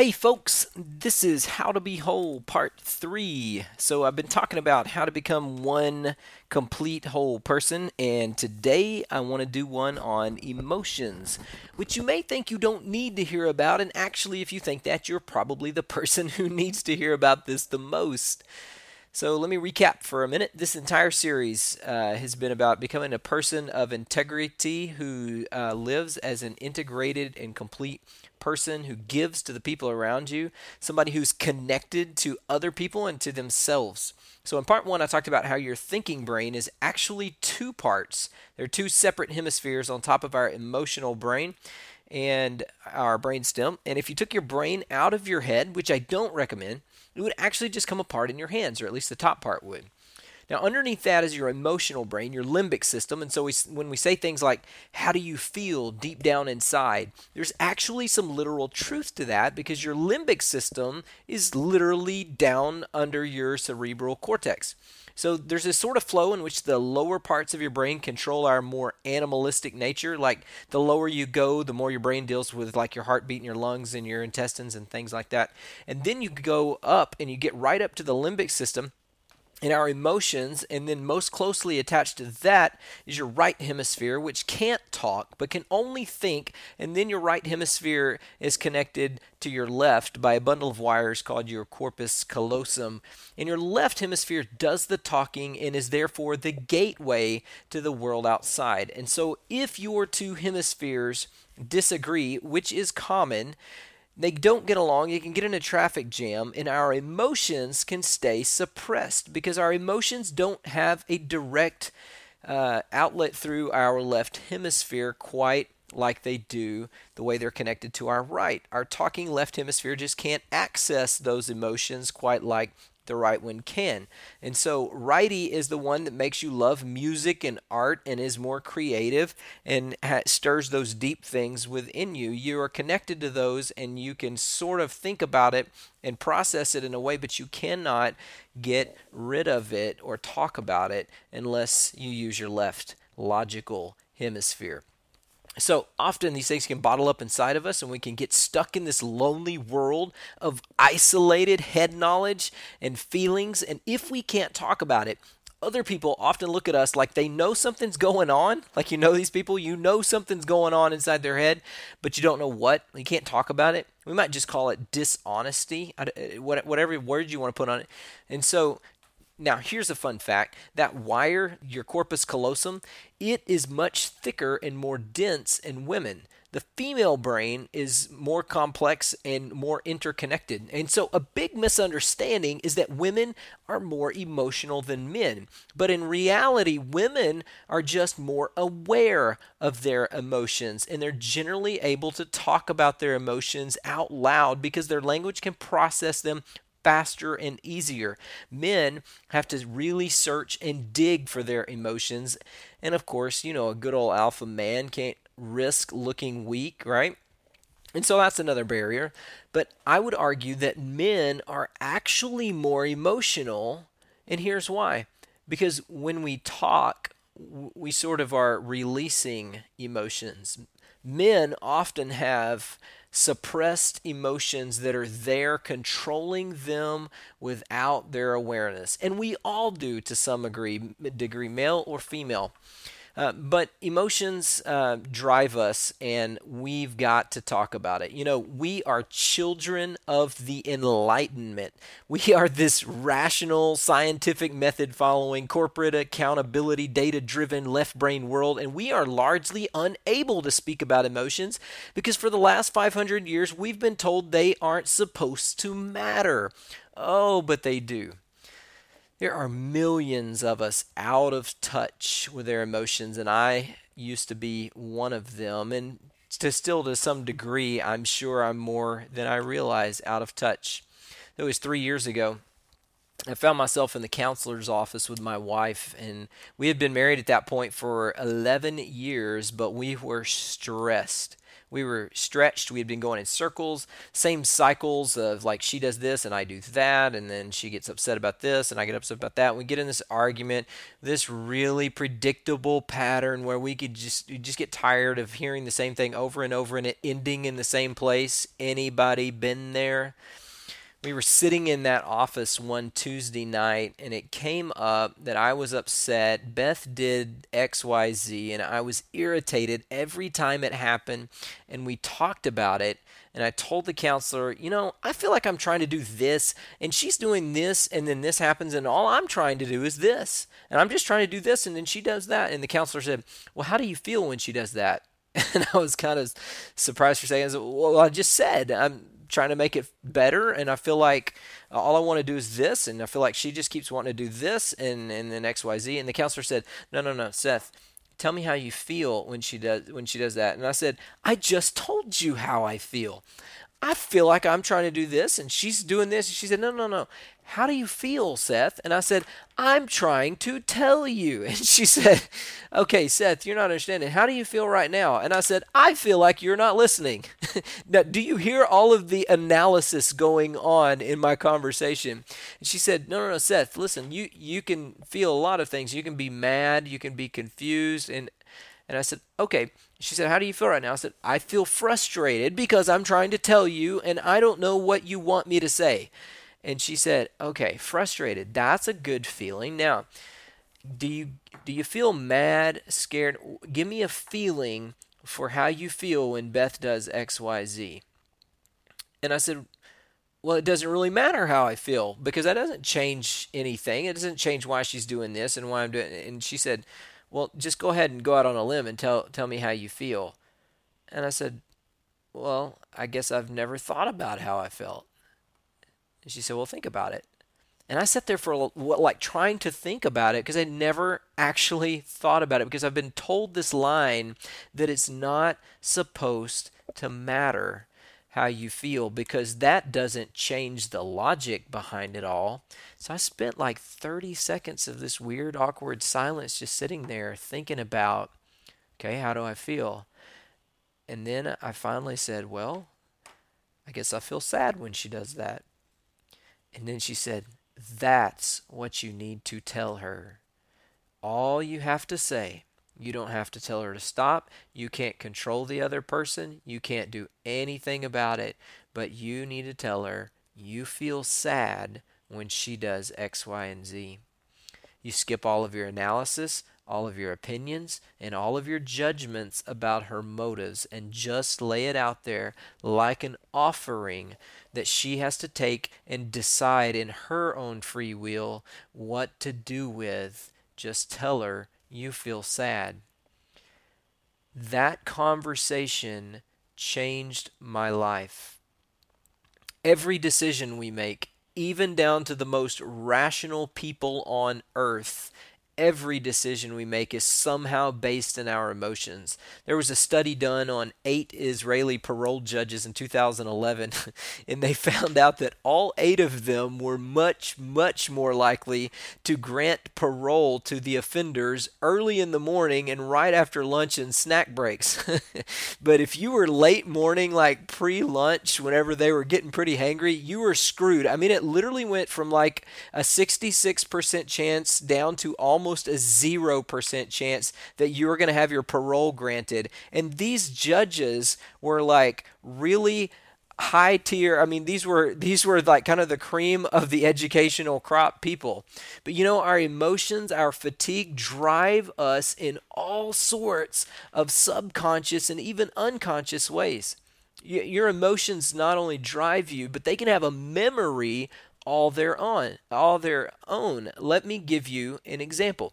Hey folks, this is How to Be Whole Part 3. So I've been talking about how to become one complete whole person, and today I want to do one on emotions, which you may think you don't need to hear about, and actually, if you think that, you're probably the person who needs to hear about this the most. So let me recap for a minute. This entire series uh, has been about becoming a person of integrity who uh, lives as an integrated and complete person who gives to the people around you, somebody who's connected to other people and to themselves. So, in part one, I talked about how your thinking brain is actually two parts. There are two separate hemispheres on top of our emotional brain and our brain stem. And if you took your brain out of your head, which I don't recommend, it would actually just come apart in your hands, or at least the top part would. Now, underneath that is your emotional brain, your limbic system. And so, we, when we say things like, How do you feel deep down inside? there's actually some literal truth to that because your limbic system is literally down under your cerebral cortex. So there's this sort of flow in which the lower parts of your brain control our more animalistic nature. Like the lower you go, the more your brain deals with like your heartbeat and your lungs and your intestines and things like that. And then you go up and you get right up to the limbic system and our emotions, and then most closely attached to that is your right hemisphere, which can't talk but can only think. And then your right hemisphere is connected to your left by a bundle of wires called your corpus callosum. And your left hemisphere does the talking and is therefore the gateway to the world outside. And so, if your two hemispheres disagree, which is common, they don't get along, you can get in a traffic jam, and our emotions can stay suppressed because our emotions don't have a direct uh, outlet through our left hemisphere quite like they do the way they're connected to our right. Our talking left hemisphere just can't access those emotions quite like the right one can. And so, righty is the one that makes you love music and art and is more creative and ha- stirs those deep things within you. You are connected to those and you can sort of think about it and process it in a way, but you cannot get rid of it or talk about it unless you use your left logical hemisphere. So often these things can bottle up inside of us, and we can get stuck in this lonely world of isolated head knowledge and feelings. And if we can't talk about it, other people often look at us like they know something's going on. Like you know these people, you know something's going on inside their head, but you don't know what. You can't talk about it. We might just call it dishonesty, uh, whatever word you want to put on it. And so now, here's a fun fact that wire, your corpus callosum, it is much thicker and more dense in women. The female brain is more complex and more interconnected. And so, a big misunderstanding is that women are more emotional than men. But in reality, women are just more aware of their emotions and they're generally able to talk about their emotions out loud because their language can process them faster and easier. Men have to really search and dig for their emotions. And of course, you know, a good old alpha man can't risk looking weak, right? And so that's another barrier. But I would argue that men are actually more emotional. And here's why because when we talk, we sort of are releasing emotions. Men often have suppressed emotions that are there controlling them without their awareness. And we all do to some degree, degree male or female. Uh, but emotions uh, drive us, and we've got to talk about it. You know, we are children of the Enlightenment. We are this rational, scientific method following, corporate accountability, data driven, left brain world, and we are largely unable to speak about emotions because for the last 500 years we've been told they aren't supposed to matter. Oh, but they do. There are millions of us out of touch with their emotions, and I used to be one of them. And to still, to some degree, I'm sure I'm more than I realize out of touch. It was three years ago. I found myself in the counselor's office with my wife, and we had been married at that point for 11 years, but we were stressed. We were stretched. We had been going in circles, same cycles of like she does this and I do that, and then she gets upset about this and I get upset about that. We get in this argument, this really predictable pattern where we could just just get tired of hearing the same thing over and over and it ending in the same place. Anybody been there? We were sitting in that office one Tuesday night and it came up that I was upset. Beth did XYZ and I was irritated every time it happened. And we talked about it. And I told the counselor, you know, I feel like I'm trying to do this and she's doing this and then this happens and all I'm trying to do is this. And I'm just trying to do this and then she does that. And the counselor said, well, how do you feel when she does that? And I was kind of surprised for saying, well, I just said, I'm trying to make it better and I feel like uh, all I want to do is this and I feel like she just keeps wanting to do this and and then XYZ and the counselor said, "No, no, no, Seth, tell me how you feel when she does when she does that." And I said, "I just told you how I feel. I feel like I'm trying to do this and she's doing this." And she said, "No, no, no. How do you feel, Seth?" And I said, "I'm trying to tell you." And she said, "Okay, Seth, you're not understanding. How do you feel right now?" And I said, "I feel like you're not listening." now, do you hear all of the analysis going on in my conversation? And she said, "No, no, no, Seth, listen. You you can feel a lot of things. You can be mad, you can be confused, and and I said, okay. She said, how do you feel right now? I said, I feel frustrated because I'm trying to tell you and I don't know what you want me to say. And she said, okay, frustrated. That's a good feeling. Now, do you do you feel mad, scared? Give me a feeling for how you feel when Beth does XYZ. And I said, well, it doesn't really matter how I feel because that doesn't change anything. It doesn't change why she's doing this and why I'm doing it. And she said, well, just go ahead and go out on a limb and tell tell me how you feel. And I said, well, I guess I've never thought about how I felt. And she said, well, think about it. And I sat there for like trying to think about it because I never actually thought about it because I've been told this line that it's not supposed to matter how you feel because that doesn't change the logic behind it all. So I spent like 30 seconds of this weird, awkward silence just sitting there thinking about, okay, how do I feel? And then I finally said, well, I guess I feel sad when she does that. And then she said, that's what you need to tell her. All you have to say you don't have to tell her to stop. You can't control the other person. You can't do anything about it. But you need to tell her you feel sad when she does X, Y, and Z. You skip all of your analysis, all of your opinions, and all of your judgments about her motives and just lay it out there like an offering that she has to take and decide in her own free will what to do with. Just tell her you feel sad. That conversation changed my life. Every decision we make, even down to the most rational people on earth, every decision we make is somehow based in our emotions. There was a study done on eight Israeli parole judges in 2011, and they found out that all eight of them were much, much more likely to grant parole to the offenders early in the morning and right after lunch and snack breaks. but if you were late morning, like pre lunch, whenever they were getting pretty hangry, you were screwed. I mean, it literally went from like a 66% chance down to almost almost a 0% chance that you're going to have your parole granted. And these judges were like really high tier i mean these were these were like kind of the cream of the educational crop people but you know our emotions our fatigue drive us in all sorts of subconscious and even unconscious ways your emotions not only drive you but they can have a memory all their own all their own. Let me give you an example.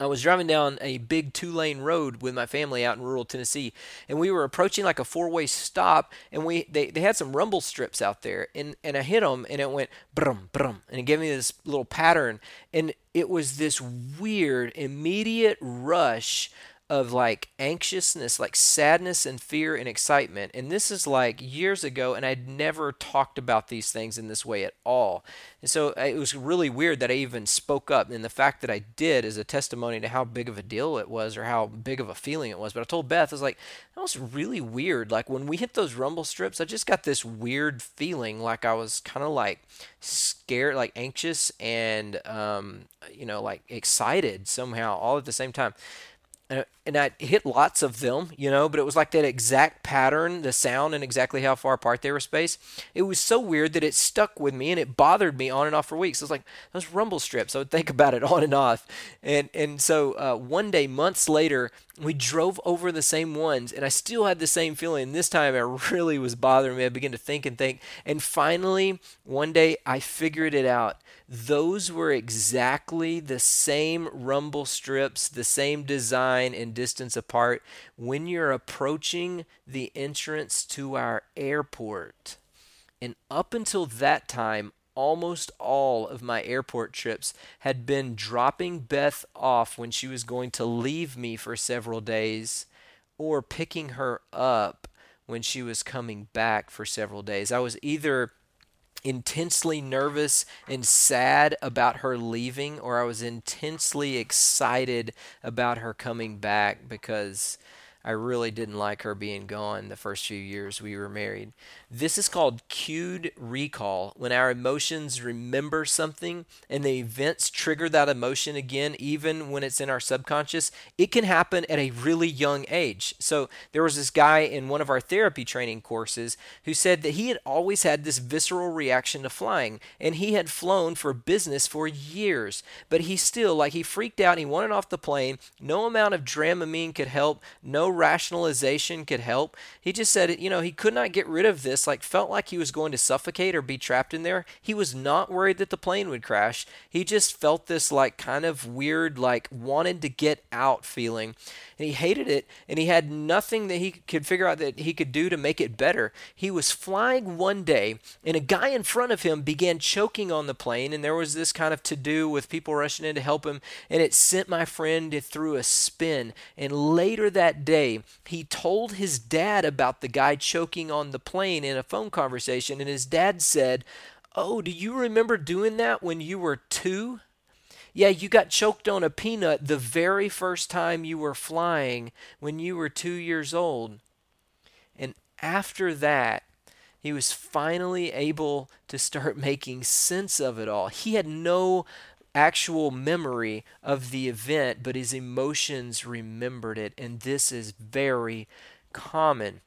I was driving down a big two lane road with my family out in rural Tennessee, and we were approaching like a four way stop, and we they, they had some rumble strips out there, and, and I hit them, and it went brum brum, and it gave me this little pattern, and it was this weird immediate rush of like anxiousness, like sadness and fear and excitement. And this is like years ago, and I'd never talked about these things in this way at all. And so uh, it was really weird that I even spoke up. And the fact that I did is a testimony to how big of a deal it was or how big of a feeling it was. But I told Beth, I was like, that was really weird. Like when we hit those rumble strips, I just got this weird feeling like I was kind of like scared, like anxious and, um, you know, like excited somehow all at the same time and I hit lots of them, you know, but it was like that exact pattern, the sound, and exactly how far apart they were spaced. It was so weird that it stuck with me and it bothered me on and off for weeks. It was like those rumble strips. I would think about it on and off, and and so uh, one day, months later, we drove over the same ones, and I still had the same feeling. This time, it really was bothering me. I began to think and think, and finally, one day, I figured it out those were exactly the same rumble strips, the same design and distance apart when you're approaching the entrance to our airport. And up until that time, almost all of my airport trips had been dropping Beth off when she was going to leave me for several days or picking her up when she was coming back for several days. I was either intensely nervous and sad about her leaving, or I was intensely excited about her coming back because I really didn't like her being gone the first few years we were married. This is called cued recall. When our emotions remember something and the events trigger that emotion again, even when it's in our subconscious, it can happen at a really young age. So, there was this guy in one of our therapy training courses who said that he had always had this visceral reaction to flying and he had flown for business for years, but he still, like, he freaked out he wanted off the plane. No amount of dramamine could help, no rationalization could help. He just said, you know, he could not get rid of this like felt like he was going to suffocate or be trapped in there. He was not worried that the plane would crash. He just felt this like kind of weird like wanted to get out feeling. And he hated it and he had nothing that he could figure out that he could do to make it better. He was flying one day and a guy in front of him began choking on the plane and there was this kind of to do with people rushing in to help him and it sent my friend through a spin. And later that day, he told his dad about the guy choking on the plane in a phone conversation, and his dad said, Oh, do you remember doing that when you were two? Yeah, you got choked on a peanut the very first time you were flying when you were two years old. And after that, he was finally able to start making sense of it all. He had no actual memory of the event, but his emotions remembered it. And this is very common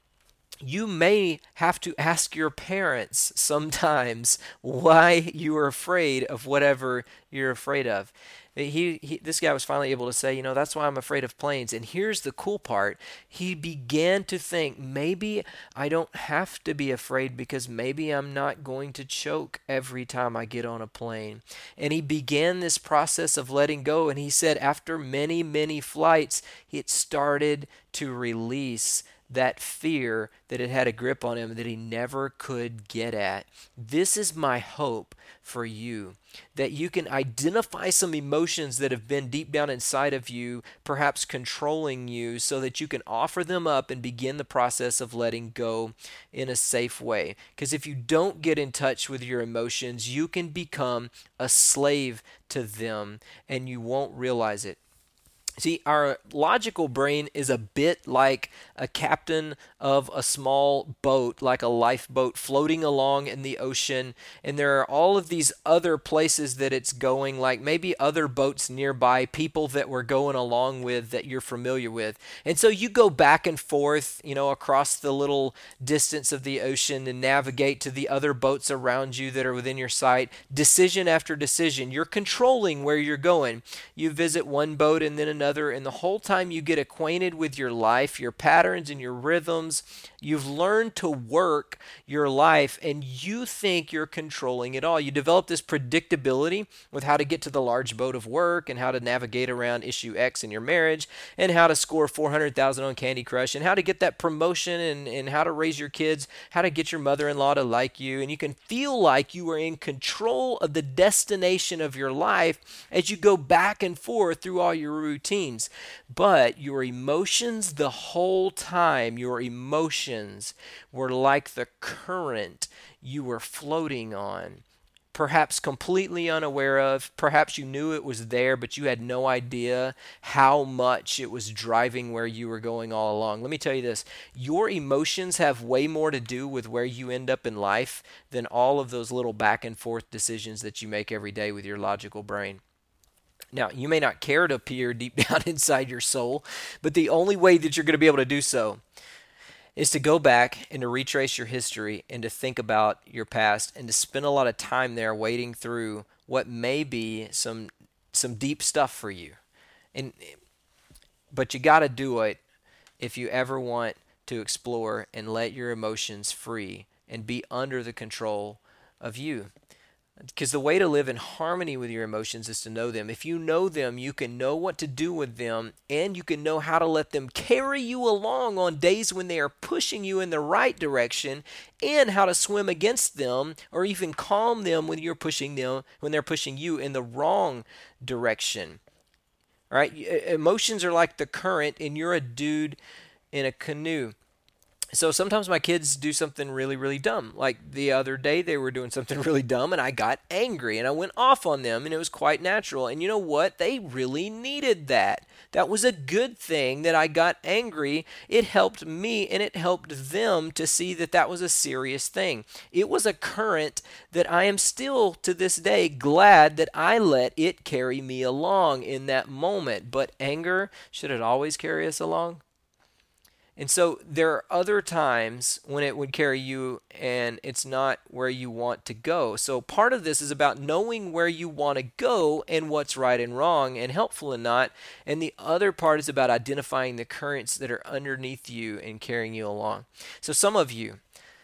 you may have to ask your parents sometimes why you are afraid of whatever you're afraid of. He, he, this guy was finally able to say, you know, that's why I'm afraid of planes. And here's the cool part. He began to think, maybe I don't have to be afraid because maybe I'm not going to choke every time I get on a plane. And he began this process of letting go. And he said, after many, many flights, it started to release that fear that it had a grip on him that he never could get at. This is my hope for you that you can identify some emotions that have been deep down inside of you, perhaps controlling you, so that you can offer them up and begin the process of letting go in a safe way. Because if you don't get in touch with your emotions, you can become a slave to them and you won't realize it. See, our logical brain is a bit like a captain of a small boat, like a lifeboat floating along in the ocean. And there are all of these other places that it's going, like maybe other boats nearby, people that we're going along with that you're familiar with. And so you go back and forth, you know, across the little distance of the ocean and navigate to the other boats around you that are within your sight. Decision after decision. You're controlling where you're going. You visit one boat and then another another. And the whole time you get acquainted with your life, your patterns, and your rhythms, you've learned to work your life and you think you're controlling it all. You develop this predictability with how to get to the large boat of work and how to navigate around issue X in your marriage and how to score 400,000 on Candy Crush and how to get that promotion and, and how to raise your kids, how to get your mother in law to like you. And you can feel like you are in control of the destination of your life as you go back and forth through all your routines. But your emotions, the whole time, your emotions were like the current you were floating on perhaps completely unaware of. Perhaps you knew it was there, but you had no idea how much it was driving where you were going all along. Let me tell you this your emotions have way more to do with where you end up in life than all of those little back and forth decisions that you make every day with your logical brain. Now, you may not care to peer deep down inside your soul, but the only way that you're going to be able to do so is to go back and to retrace your history and to think about your past and to spend a lot of time there wading through what may be some some deep stuff for you. And but you got to do it if you ever want to explore and let your emotions free and be under the control of you. Because the way to live in harmony with your emotions is to know them. If you know them, you can know what to do with them and you can know how to let them carry you along on days when they are pushing you in the right direction and how to swim against them or even calm them when you're pushing them when they're pushing you in the wrong direction. All right? Emotions are like the current and you're a dude in a canoe so sometimes my kids do something really really dumb. Like the other day they were doing something really dumb and i got angry and i went off on them and it was quite natural. And you know what? They really needed that. That was a good thing that i got angry. It helped me and it helped them to see that that was a serious thing. It was a current that i am still to this day glad that i let it carry me along in that moment. But anger should it always carry us along and so there are other times when it would carry you and it's not where you want to go. So part of this is about knowing where you want to go and what's right and wrong and helpful and not. And the other part is about identifying the currents that are underneath you and carrying you along. So some of you,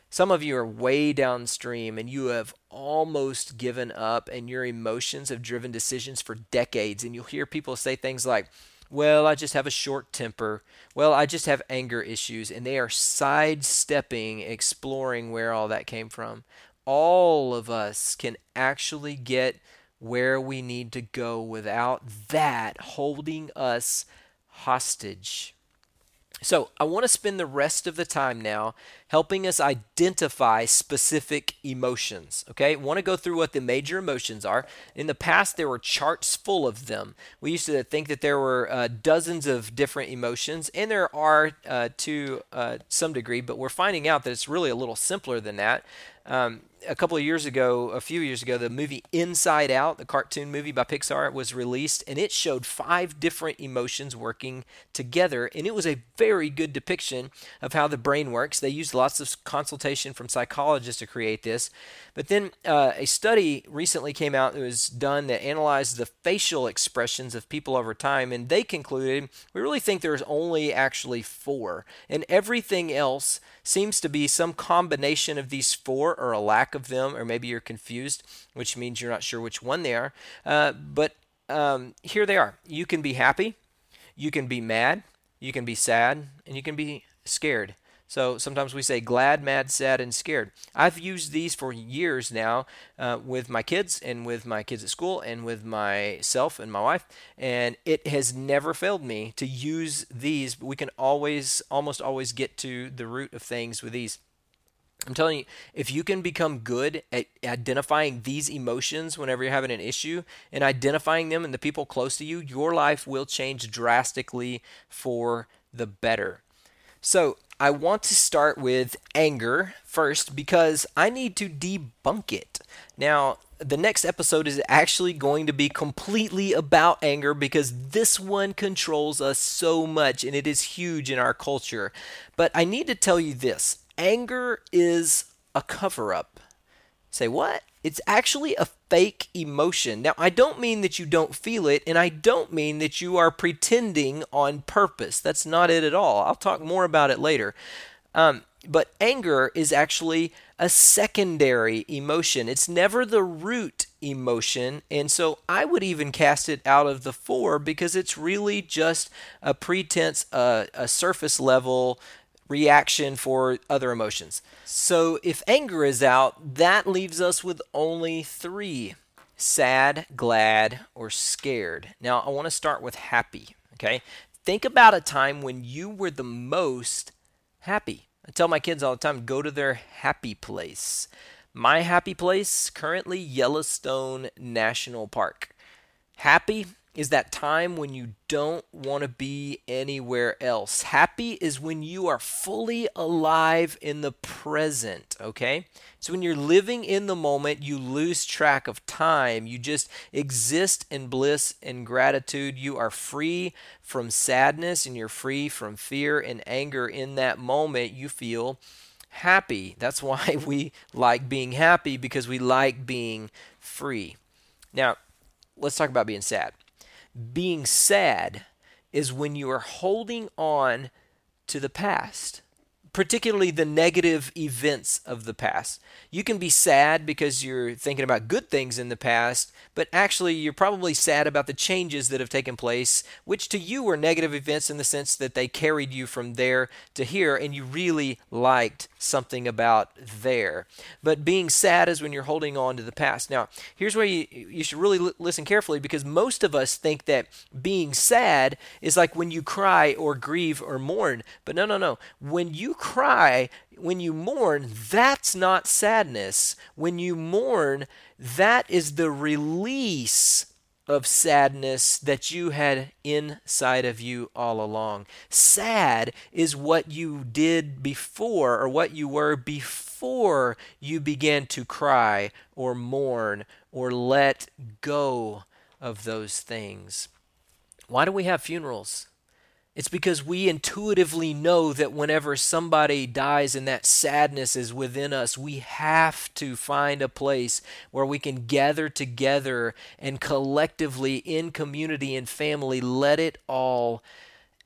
some of you are way downstream and you have almost given up and your emotions have driven decisions for decades. And you'll hear people say things like, well, I just have a short temper. Well, I just have anger issues. And they are sidestepping, exploring where all that came from. All of us can actually get where we need to go without that holding us hostage. So, I want to spend the rest of the time now helping us identify specific emotions. Okay, I want to go through what the major emotions are. In the past, there were charts full of them. We used to think that there were uh, dozens of different emotions, and there are uh, to uh, some degree, but we're finding out that it's really a little simpler than that. Um, a couple of years ago, a few years ago, the movie Inside Out, the cartoon movie by Pixar, was released, and it showed five different emotions working together, and it was a very good depiction of how the brain works. They used lots of consultation from psychologists to create this, but then uh, a study recently came out that was done that analyzed the facial expressions of people over time, and they concluded we really think there's only actually four, and everything else seems to be some combination of these four or a of them, or maybe you're confused, which means you're not sure which one they are. Uh, but um, here they are. You can be happy, you can be mad, you can be sad, and you can be scared. So sometimes we say glad, mad, sad, and scared. I've used these for years now uh, with my kids and with my kids at school and with myself and my wife, and it has never failed me to use these. We can always, almost always get to the root of things with these. I'm telling you, if you can become good at identifying these emotions whenever you're having an issue and identifying them and the people close to you, your life will change drastically for the better. So, I want to start with anger first because I need to debunk it. Now, the next episode is actually going to be completely about anger because this one controls us so much and it is huge in our culture. But I need to tell you this anger is a cover up. Say what? It's actually a fake emotion. Now, I don't mean that you don't feel it, and I don't mean that you are pretending on purpose. That's not it at all. I'll talk more about it later. Um, but anger is actually a secondary emotion, it's never the root emotion. And so I would even cast it out of the four because it's really just a pretense, uh, a surface level reaction for other emotions. So if anger is out, that leaves us with only three sad, glad, or scared. Now I want to start with happy. Okay? Think about a time when you were the most happy. I tell my kids all the time go to their happy place. My happy place, currently Yellowstone National Park. Happy is that time when you don't want to be anywhere else. Happy is when you are fully alive in the present, okay? So when you're living in the moment, you lose track of time. You just exist in bliss and gratitude. You are free from sadness and you're free from fear and anger in that moment. You feel happy. That's why we like being happy because we like being free. Now, let's talk about being sad. Being sad is when you are holding on to the past particularly the negative events of the past. You can be sad because you're thinking about good things in the past, but actually you're probably sad about the changes that have taken place, which to you were negative events in the sense that they carried you from there to here and you really liked something about there. But being sad is when you're holding on to the past. Now, here's where you, you should really l- listen carefully because most of us think that being sad is like when you cry or grieve or mourn. But no, no, no. When you cry, when you mourn, that's not sadness. When you mourn, that is the release of sadness that you had inside of you all along. Sad is what you did before or what you were before you began to cry or mourn or let go of those things. Why do we have funerals? It's because we intuitively know that whenever somebody dies and that sadness is within us, we have to find a place where we can gather together and collectively, in community and family, let it all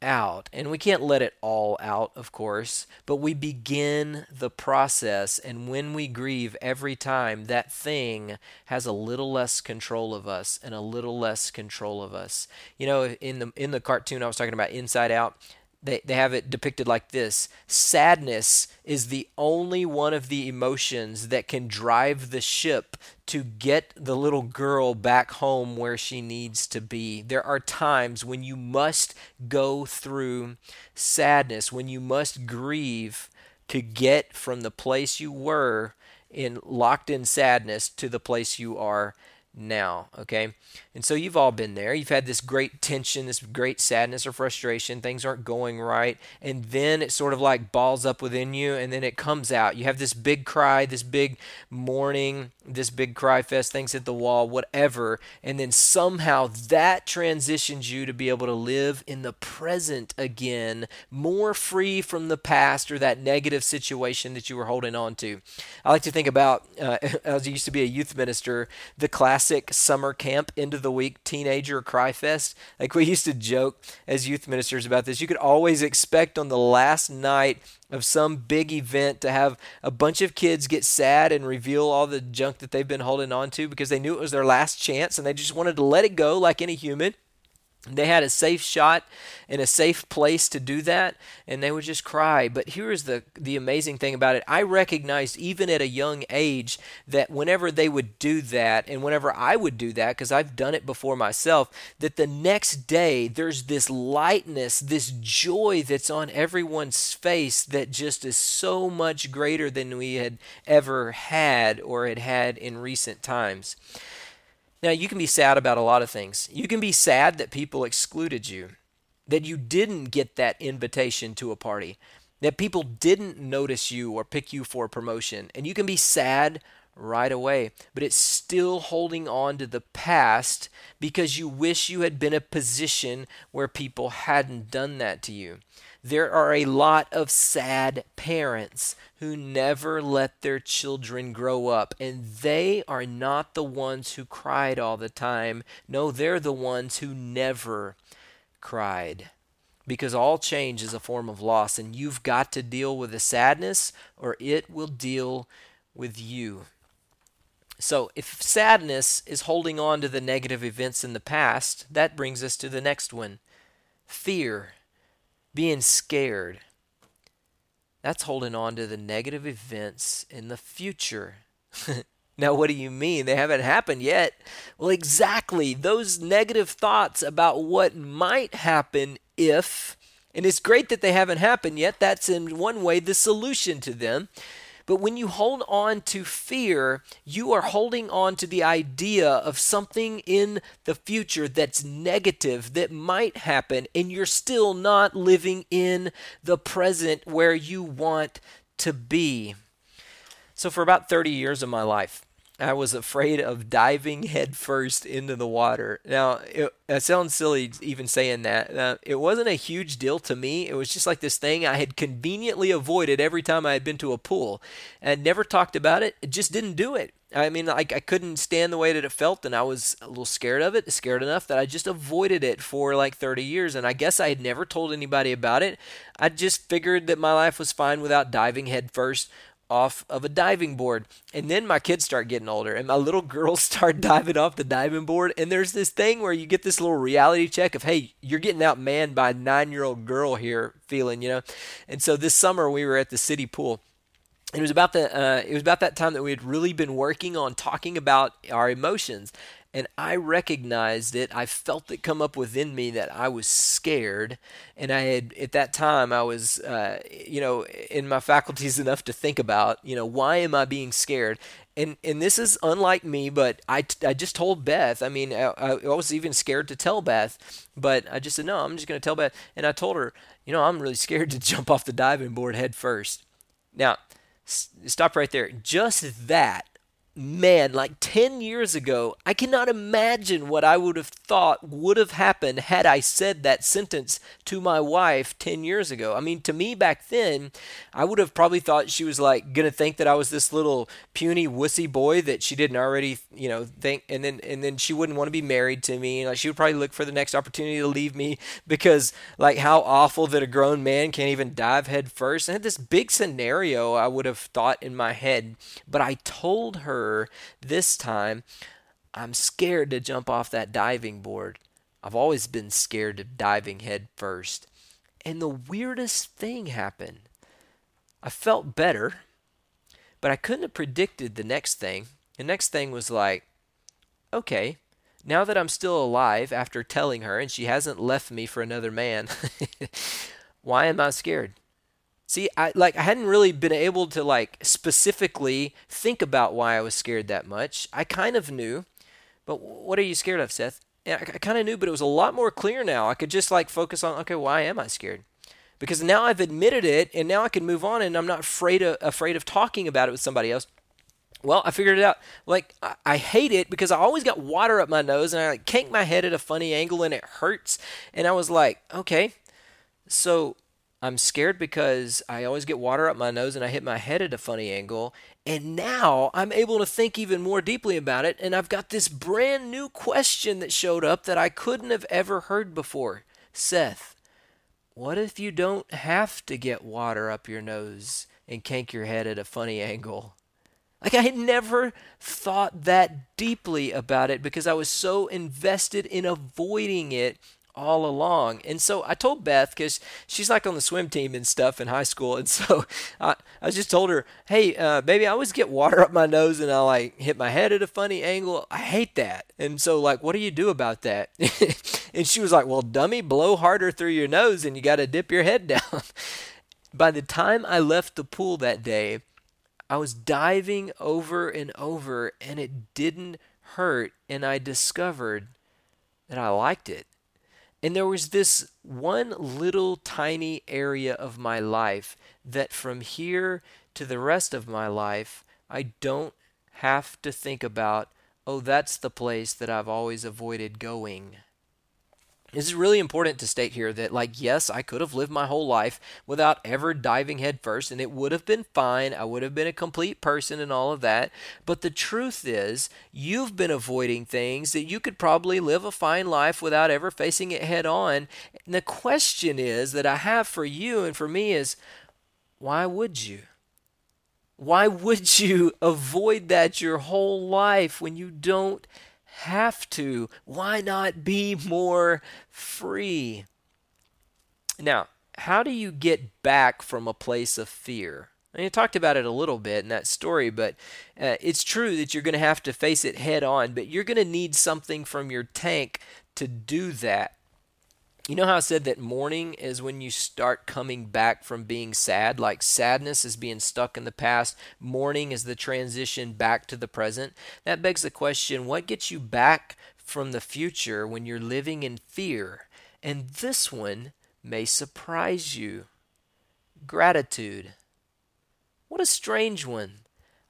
out. And we can't let it all out, of course, but we begin the process. And when we grieve every time, that thing has a little less control of us and a little less control of us. You know, in the in the cartoon I was talking about Inside Out, they, they have it depicted like this sadness is the only one of the emotions that can drive the ship to get the little girl back home where she needs to be. There are times when you must go through sadness, when you must grieve to get from the place you were in locked in sadness to the place you are now, okay? And so you've all been there. You've had this great tension, this great sadness or frustration. Things aren't going right. And then it sort of like balls up within you and then it comes out. You have this big cry, this big mourning, this big cry fest, things hit the wall, whatever. And then somehow that transitions you to be able to live in the present again, more free from the past or that negative situation that you were holding on to. I like to think about, uh, as I used to be a youth minister, the classic summer camp end of the week teenager cry fest. Like we used to joke as youth ministers about this. You could always expect on the last night of some big event to have a bunch of kids get sad and reveal all the junk that they've been holding on to because they knew it was their last chance and they just wanted to let it go like any human. They had a safe shot and a safe place to do that, and they would just cry. But here's the, the amazing thing about it I recognized even at a young age that whenever they would do that, and whenever I would do that, because I've done it before myself, that the next day there's this lightness, this joy that's on everyone's face that just is so much greater than we had ever had or had had in recent times. Now, you can be sad about a lot of things. You can be sad that people excluded you, that you didn't get that invitation to a party, that people didn't notice you or pick you for a promotion. And you can be sad right away, but it's still holding on to the past because you wish you had been a position where people hadn't done that to you. There are a lot of sad parents who never let their children grow up, and they are not the ones who cried all the time. No, they're the ones who never cried. Because all change is a form of loss, and you've got to deal with the sadness, or it will deal with you. So, if sadness is holding on to the negative events in the past, that brings us to the next one fear being scared. That's holding on to the negative events in the future. Now, what do you mean? They haven't happened yet. Well, exactly. Those negative thoughts about what might happen if, and it's great that they haven't happened yet. That's in one way the solution to them. But when you hold on to fear, you are holding on to the idea of something in the future that's negative that might happen, and you're still not living in the present where you want to be. So, for about 30 years of my life, I was afraid of diving headfirst into the water. Now, it, it sounds silly even saying that. Uh, it wasn't a huge deal to me. It was just like this thing I had conveniently avoided every time I had been to a pool. And never talked about it. It just didn't do it. I mean, like I couldn't stand the way that it felt, and I was a little scared of it, scared enough that I just avoided it for like 30 years. And I guess I had never told anybody about it. I just figured that my life was fine without diving headfirst off of a diving board. And then my kids start getting older, and my little girls start diving off the diving board. And there's this thing where you get this little reality check of, hey, you're getting outmanned by a nine year old girl here, feeling, you know. And so this summer we were at the city pool. It was about the uh, it was about that time that we had really been working on talking about our emotions, and I recognized it. I felt it come up within me that I was scared, and I had at that time I was, uh, you know, in my faculties enough to think about, you know, why am I being scared? And and this is unlike me, but I, I just told Beth. I mean, I, I was even scared to tell Beth, but I just said no. I'm just going to tell Beth, and I told her, you know, I'm really scared to jump off the diving board head first. Now, stop right there. Just that man, like 10 years ago, I cannot imagine what I would have thought would have happened had I said that sentence to my wife 10 years ago. I mean, to me back then, I would have probably thought she was like going to think that I was this little puny wussy boy that she didn't already, you know, think and then and then she wouldn't want to be married to me. Like she would probably look for the next opportunity to leave me because like how awful that a grown man can't even dive head first. Had this big scenario I would have thought in my head, but I told her this time, I'm scared to jump off that diving board. I've always been scared of diving head first. And the weirdest thing happened. I felt better, but I couldn't have predicted the next thing. The next thing was like, okay, now that I'm still alive after telling her and she hasn't left me for another man, why am I scared? See, I like I hadn't really been able to like specifically think about why I was scared that much. I kind of knew, but what are you scared of, Seth? Yeah, I, I kind of knew, but it was a lot more clear now. I could just like focus on okay, why am I scared? Because now I've admitted it, and now I can move on, and I'm not afraid of afraid of talking about it with somebody else. Well, I figured it out. Like I, I, hate it because I always got water up my nose, and I like cank my head at a funny angle, and it hurts. And I was like, okay, so I'm scared because I always get water up my nose and I hit my head at a funny angle. And now I'm able to think even more deeply about it. And I've got this brand new question that showed up that I couldn't have ever heard before. Seth, what if you don't have to get water up your nose and kank your head at a funny angle? Like, I had never thought that deeply about it because I was so invested in avoiding it all along. And so I told Beth because she's like on the swim team and stuff in high school, and so I, I just told her, "Hey, uh, baby, I always get water up my nose and I like hit my head at a funny angle. I hate that." And so like, what do you do about that? and she was like, "Well, dummy, blow harder through your nose and you got to dip your head down." By the time I left the pool that day, I was diving over and over, and it didn't hurt, and I discovered that I liked it. And there was this one little tiny area of my life that from here to the rest of my life, I don't have to think about, oh, that's the place that I've always avoided going. This is really important to state here that, like, yes, I could have lived my whole life without ever diving headfirst, and it would have been fine. I would have been a complete person and all of that. But the truth is, you've been avoiding things that you could probably live a fine life without ever facing it head on. And the question is that I have for you and for me is, why would you? Why would you avoid that your whole life when you don't have to? Why not be more free? Now, how do you get back from a place of fear? I mean, talked about it a little bit in that story, but uh, it's true that you're going to have to face it head on, but you're going to need something from your tank to do that. You know how I said that mourning is when you start coming back from being sad? Like sadness is being stuck in the past, mourning is the transition back to the present. That begs the question what gets you back from the future when you're living in fear? And this one may surprise you gratitude. What a strange one.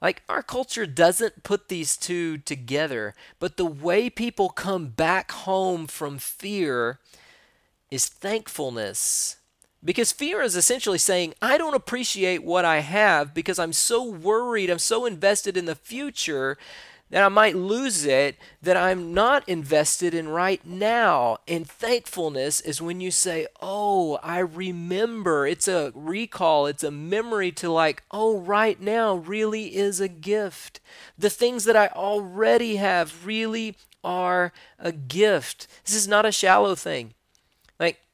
Like, our culture doesn't put these two together, but the way people come back home from fear is thankfulness. Because fear is essentially saying, I don't appreciate what I have because I'm so worried, I'm so invested in the future that I might lose it that I'm not invested in right now. And thankfulness is when you say, Oh, I remember. It's a recall, it's a memory to, like, oh, right now really is a gift. The things that I already have really are a gift. This is not a shallow thing.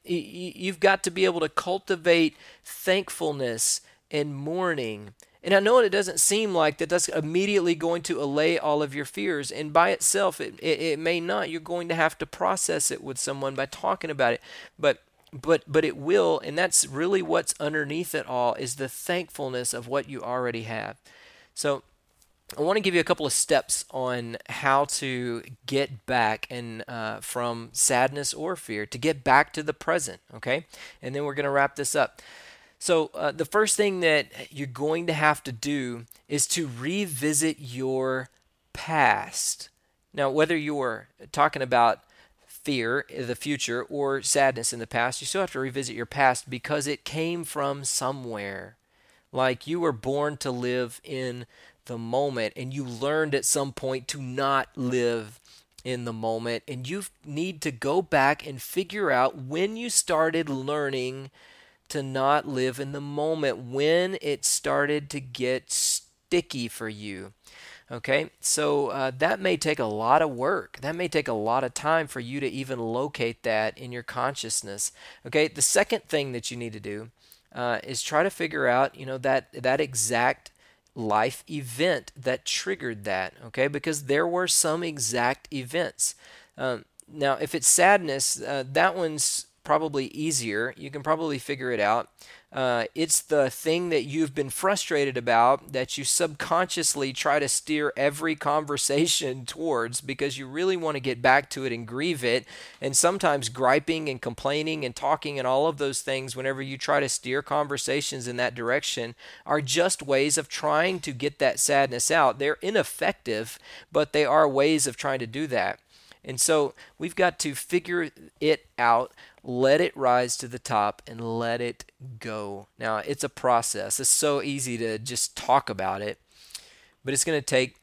You've got to be able to cultivate thankfulness and mourning. And I know it doesn't seem like that that's immediately going to allay all of your fears. And by itself, it, it, it, may not. You're going to have to process it with someone by talking about it. But but but it will, and that's really what's underneath it all is the thankfulness of what you already have. So I want to give you a couple of steps on how to get back and uh, from sadness or fear to get back to the present. Okay, and then we're going to wrap this up. So uh, the first thing that you're going to have to do is to revisit your past. Now, whether you're talking about fear in the future or sadness in the past, you still have to revisit your past because it came from somewhere. Like you were born to live in the moment and you learned at some point to not live in the moment and you need to go back and figure out when you started learning to not live in the moment when it started to get sticky for you okay? So uh, that may take a lot of work. That may take a lot of time for you to even locate that in your consciousness okay? The second thing that you need to do uh, is try to figure out you know that that exact life event that triggered that, okay? Because there were some exact events. Um, now, if it's sadness, uh, that one's probably easier. You can probably figure it out. Uh, it's the thing that you've been frustrated about that you subconsciously try to steer every conversation towards because you really want to get back to it and grieve it. And sometimes griping and complaining and talking and all of those things, whenever you try to steer conversations in that direction, are just ways of trying to get that sadness out. They're ineffective, but they are ways of trying to do that. And so we've got to figure it out let it rise to the top and let it go. Now, it's a process. It's so easy to just talk about it, but it's going to take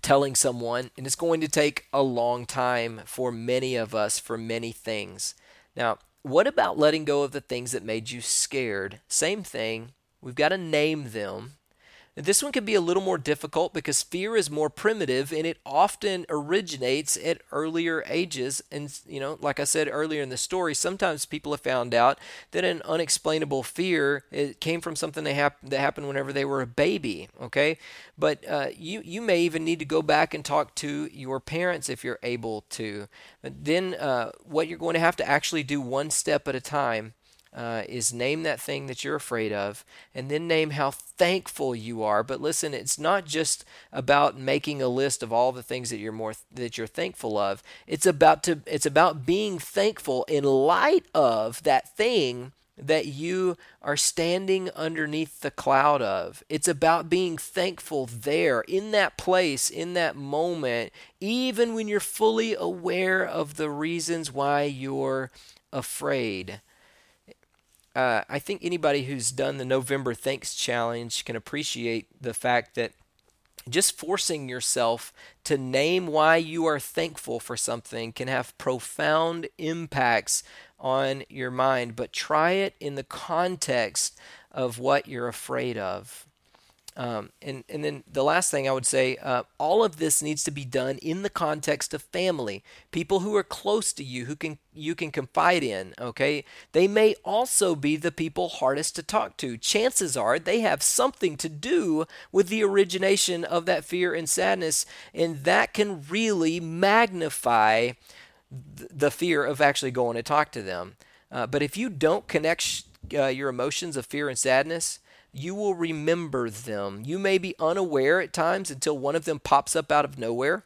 telling someone, and it's going to take a long time for many of us for many things. Now, what about letting go of the things that made you scared? Same thing. We've got to name them this one can be a little more difficult because fear is more primitive and it often originates at earlier ages. And, you know, like I said earlier in the story, sometimes people have found out that an unexplainable fear it came from something that, hap- that happened whenever they were a baby, okay? But uh, you, you may even need to go back and talk to your parents if you're able to. But then uh, what you're going to have to actually do one step at a time uh, is name that thing that you're afraid of and then name how thankful you are. But listen it's not just about making a list of all the things that you're more that you're thankful of. It's about to it's about being thankful in light of that thing that you are standing underneath the cloud of. It's about being thankful there, in that place, in that moment, even when you're fully aware of the reasons why you're afraid uh, I think anybody who's done the November Thanks Challenge can appreciate the fact that just forcing yourself to name why you are thankful for something can have profound impacts on your mind, but try it in the context of what you're afraid of. Um, and and then the last thing I would say, uh, all of this needs to be done in the context of family, people who are close to you, who can you can confide in. Okay, they may also be the people hardest to talk to. Chances are they have something to do with the origination of that fear and sadness, and that can really magnify the fear of actually going to talk to them. Uh, but if you don't connect uh, your emotions of fear and sadness you will remember them. You may be unaware at times until one of them pops up out of nowhere.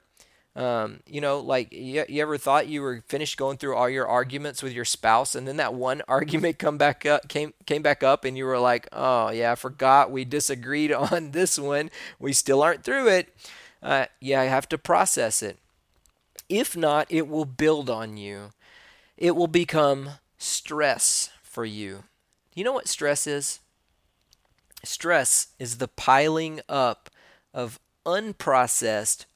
Um, you know, like you, you ever thought you were finished going through all your arguments with your spouse, and then that one argument come back up, came came back up, and you were like, "Oh yeah, I forgot we disagreed on this one. We still aren't through it." Uh, yeah, I have to process it. If not, it will build on you. It will become stress for you. You know what stress is? Stress is the piling up of unprocessed.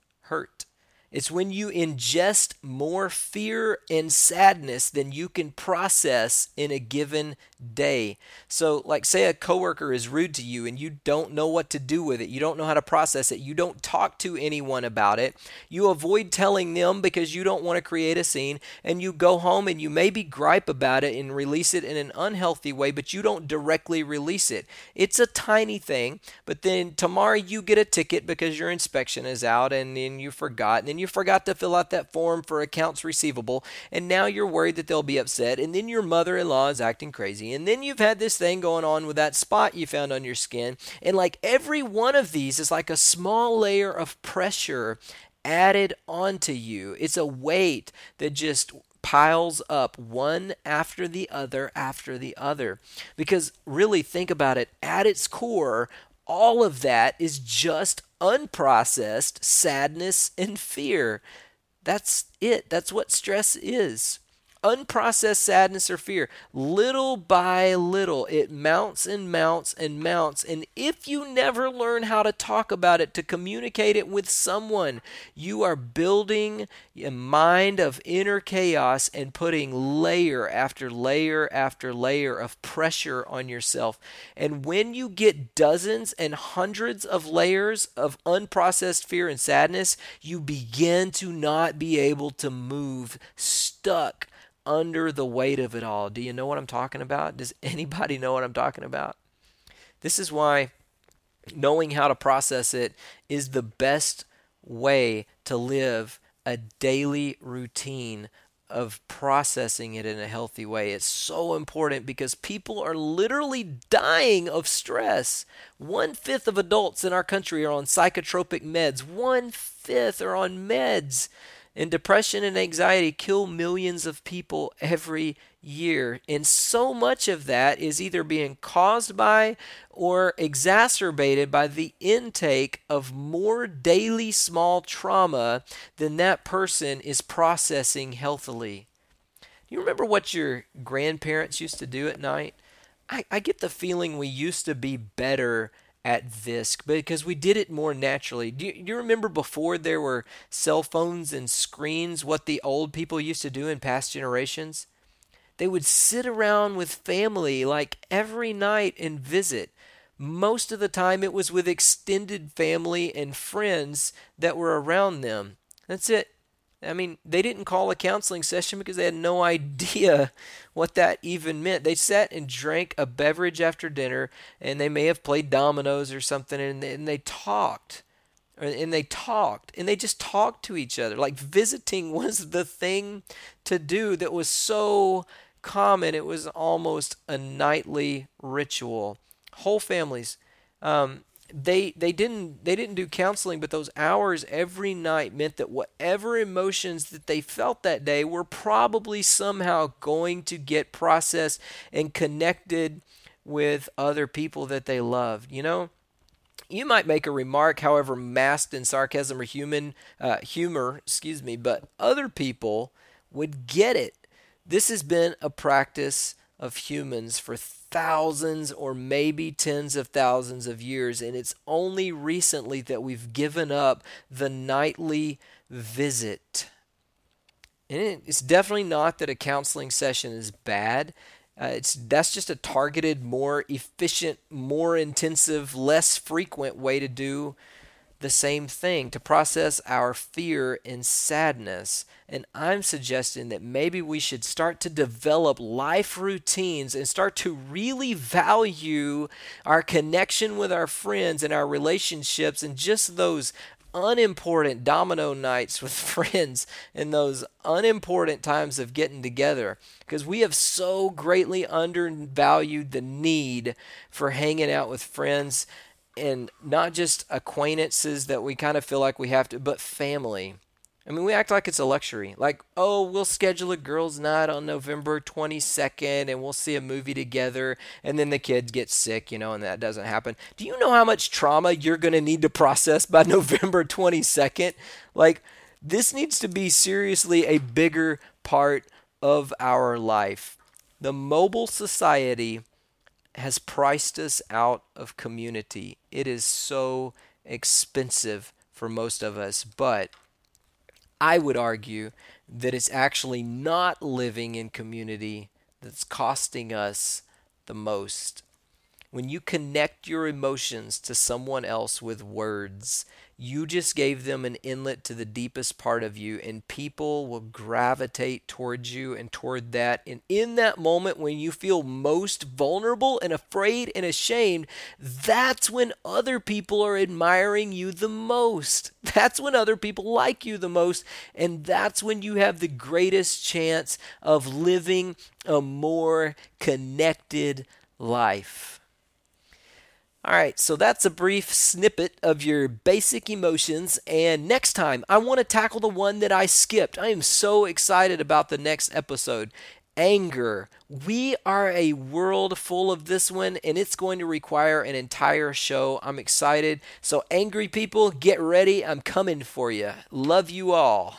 It's when you ingest more fear and sadness than you can process in a given day. So, like, say a coworker is rude to you and you don't know what to do with it, you don't know how to process it, you don't talk to anyone about it, you avoid telling them because you don't want to create a scene, and you go home and you maybe gripe about it and release it in an unhealthy way, but you don't directly release it. It's a tiny thing, but then tomorrow you get a ticket because your inspection is out and then you forgot, and then you forgot to fill out that form for accounts receivable, and now you're worried that they'll be upset, and then your mother in law is acting crazy, and then you've had this thing going on with that spot you found on your skin, and like every one of these is like a small layer of pressure added onto you. It's a weight that just piles up one after the other after the other. Because really, think about it at its core, all of that is just unprocessed sadness and fear. That's it. That's what stress is unprocessed sadness or fear. Little by little, it mounts and mounts and mounts. And if you never learn how to talk about it, to communicate it with someone, you are building a mind of inner chaos and putting layer after layer after layer of pressure on yourself. And when you get dozens and hundreds of layers of unprocessed fear and sadness, you begin to not be able to move, stuck under the weight of it all. Do you know what I'm talking about? Does anybody know what I'm talking about? This is why knowing how to process it is the best way to live a daily routine of processing it in a healthy way. It's so important because people are literally dying of stress. One fifth of adults in our country are on psychotropic meds, one fifth are on meds. And depression and anxiety kill millions of people every year. And so much of that is either being caused by or exacerbated by the intake of more daily small trauma than that person is processing healthily. You remember what your grandparents used to do at night? I, I get the feeling we used to be better at this because we did it more naturally. Do you, do you, remember before there were cell phones and screens what the old people used to do in past generations? They would sit around with family like every night and visit. Most of the time it was with extended family and friends that were around them. That's it. I mean, they didn't call a counseling session because they had no idea what that even meant. They sat and drank a beverage after dinner, and they may have played dominoes or something, and they, and they talked. And they talked, and they just talked to each other. Like visiting was the thing to do that was so common, it was almost a nightly ritual. Whole families. Um, they they didn't they didn't do counseling but those hours every night meant that whatever emotions that they felt that day were probably somehow going to get processed and connected with other people that they loved you know? You might make a remark however masked in sarcasm or human uh, humor excuse me but other people would get it. This has been a practice of humans for thousands or maybe tens of thousands of years. And it's only recently that we've given up the nightly visit. And it's definitely not that a counseling session is bad. Uh, it's that's just a targeted, more efficient, more intensive, less frequent way to do the same thing to process our fear and sadness. And I'm suggesting that maybe we should start to develop life routines and start to really value our connection with our friends and our relationships and just those unimportant domino nights with friends and those unimportant times of getting together because we have so greatly undervalued the need for hanging out with friends and not just acquaintances that we kind of feel like we have to, but family. I mean, we act like it's a luxury. Like, oh, we'll schedule a girls' night on November 22nd and we'll see a movie together. And then the kids get sick, you know, and that doesn't happen. Do you know how much trauma you're going to need to process by November 22nd? Like, this needs to be seriously a bigger part of our life. The mobile society has priced us out of community. It is so expensive for most of us, but I would argue that it's actually not living in community that's costing us the most. When you connect your emotions to someone else with words, you just gave them an inlet to the deepest part of you, and people will gravitate towards you and toward that. And in that moment, when you feel most vulnerable and afraid and ashamed, that's when other people are admiring you the most. That's when other people like you the most. And that's when you have the greatest chance of living a more connected life. All right, so that's a brief snippet of your basic emotions. And next time, I want to tackle the one that I skipped. I am so excited about the next episode anger. We are a world full of this one, and it's going to require an entire show. I'm excited. So, angry people, get ready. I'm coming for you. Love you all.